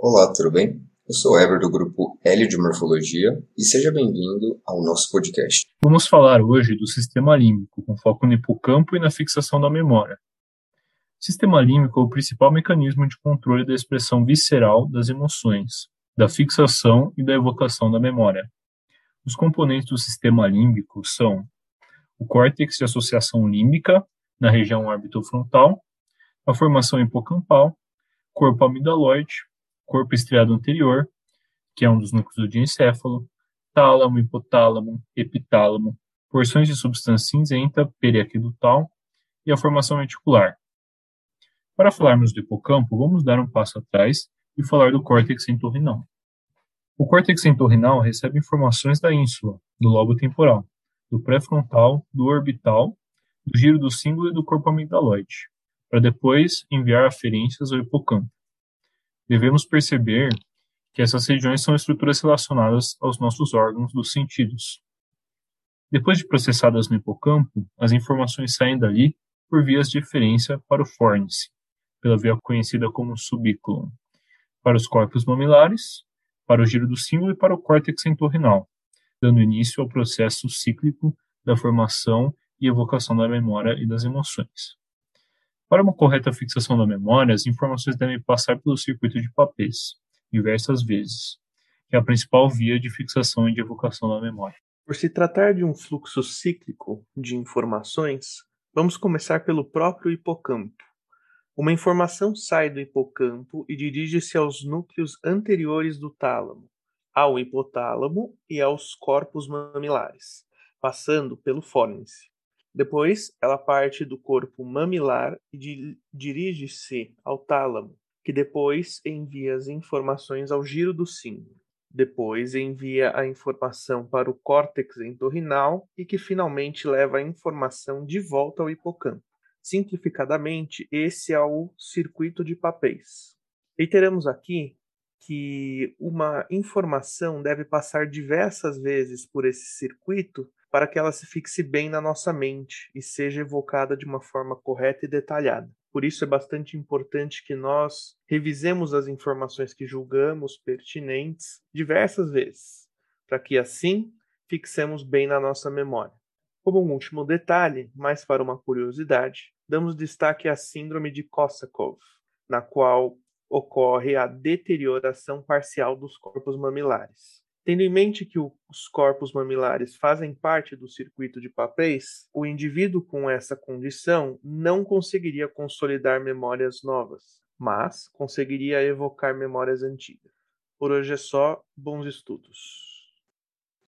Olá, tudo bem? Eu sou o do grupo Hélio de Morfologia e seja bem-vindo ao nosso podcast. Vamos falar hoje do sistema límbico, com foco no hipocampo e na fixação da memória. O sistema límbico é o principal mecanismo de controle da expressão visceral das emoções, da fixação e da evocação da memória. Os componentes do sistema límbico são o córtex de associação límbica, na região orbitofrontal, a formação hipocampal, corpo amidaloide, corpo estriado anterior, que é um dos núcleos do diencéfalo, tálamo, hipotálamo, epitálamo, porções de substância cinzenta periaquedutal e a formação reticular. Para falarmos do hipocampo, vamos dar um passo atrás e falar do córtex entorrinal. O córtex entorrinal recebe informações da ínsula, do lobo temporal, do pré-frontal, do orbital, do giro do símbolo e do corpo amigdaloide para depois enviar aferências ao hipocampo. Devemos perceber que essas regiões são estruturas relacionadas aos nossos órgãos dos sentidos. Depois de processadas no hipocampo, as informações saem dali por vias de referência para o fórnice, pela via conhecida como subículum, para os corpos mamilares, para o giro do símbolo e para o córtex entorrinal, dando início ao processo cíclico da formação e evocação da memória e das emoções. Para uma correta fixação da memória, as informações devem passar pelo circuito de papéis, diversas vezes, que é a principal via de fixação e de evocação da memória. Por se tratar de um fluxo cíclico de informações, vamos começar pelo próprio hipocampo. Uma informação sai do hipocampo e dirige-se aos núcleos anteriores do tálamo, ao hipotálamo e aos corpos mamilares, passando pelo fórnice. Depois, ela parte do corpo mamilar e dirige-se ao tálamo, que depois envia as informações ao giro do símbolo. Depois envia a informação para o córtex entorrinal e que finalmente leva a informação de volta ao hipocampo. Simplificadamente, esse é o circuito de papéis. Reiteramos aqui que uma informação deve passar diversas vezes por esse circuito para que ela se fixe bem na nossa mente e seja evocada de uma forma correta e detalhada. Por isso é bastante importante que nós revisemos as informações que julgamos pertinentes diversas vezes, para que assim fixemos bem na nossa memória. Como um último detalhe, mais para uma curiosidade, damos destaque à síndrome de Korsakoff, na qual ocorre a deterioração parcial dos corpos mamilares. Tendo em mente que os corpos mamilares fazem parte do circuito de papéis, o indivíduo com essa condição não conseguiria consolidar memórias novas, mas conseguiria evocar memórias antigas. Por hoje é só, bons estudos.